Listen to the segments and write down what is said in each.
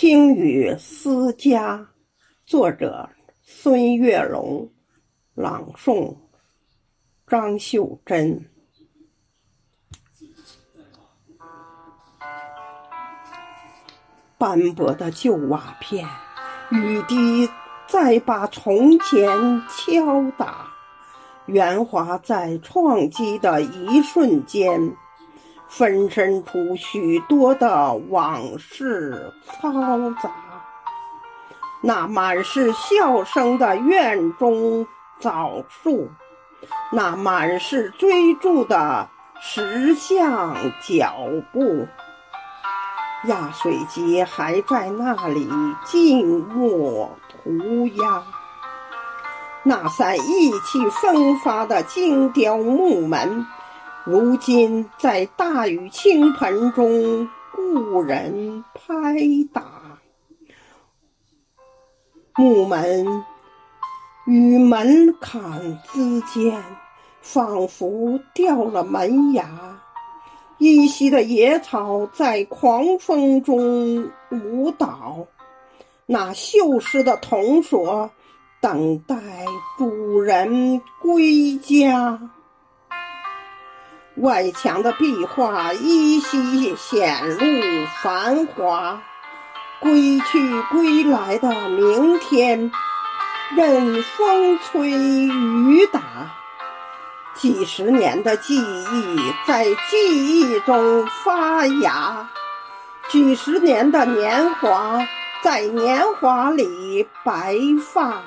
听雨思家，作者孙月龙，朗诵张秀珍。斑驳的旧瓦片，雨滴在把从前敲打，圆滑在撞击的一瞬间。分身出许多的往事嘈杂，那满是笑声的院中枣树，那满是追逐的石像脚步，压水机还在那里静默涂鸦，那扇意气风发的精雕木门。如今在大雨倾盆中，故人拍打木门，与门槛之间，仿佛掉了门牙。依稀的野草在狂风中舞蹈，那锈蚀的铜锁等待主人归家。外墙的壁画依稀显露繁华，归去归来的明天，任风吹雨打。几十年的记忆在记忆中发芽，几十年的年华在年华里白发。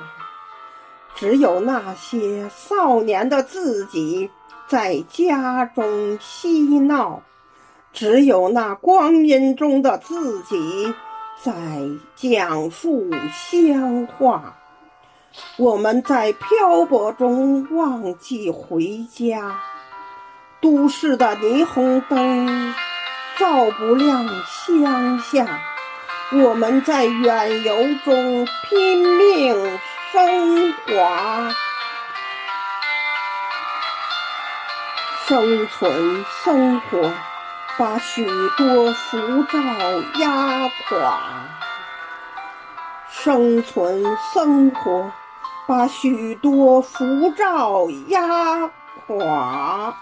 只有那些少年的自己。在家中嬉闹，只有那光阴中的自己在讲述乡话。我们在漂泊中忘记回家，都市的霓虹灯照不亮乡下。我们在远游中拼命升华。生存生活，把许多浮躁压垮；生存生活，把许多浮躁压垮。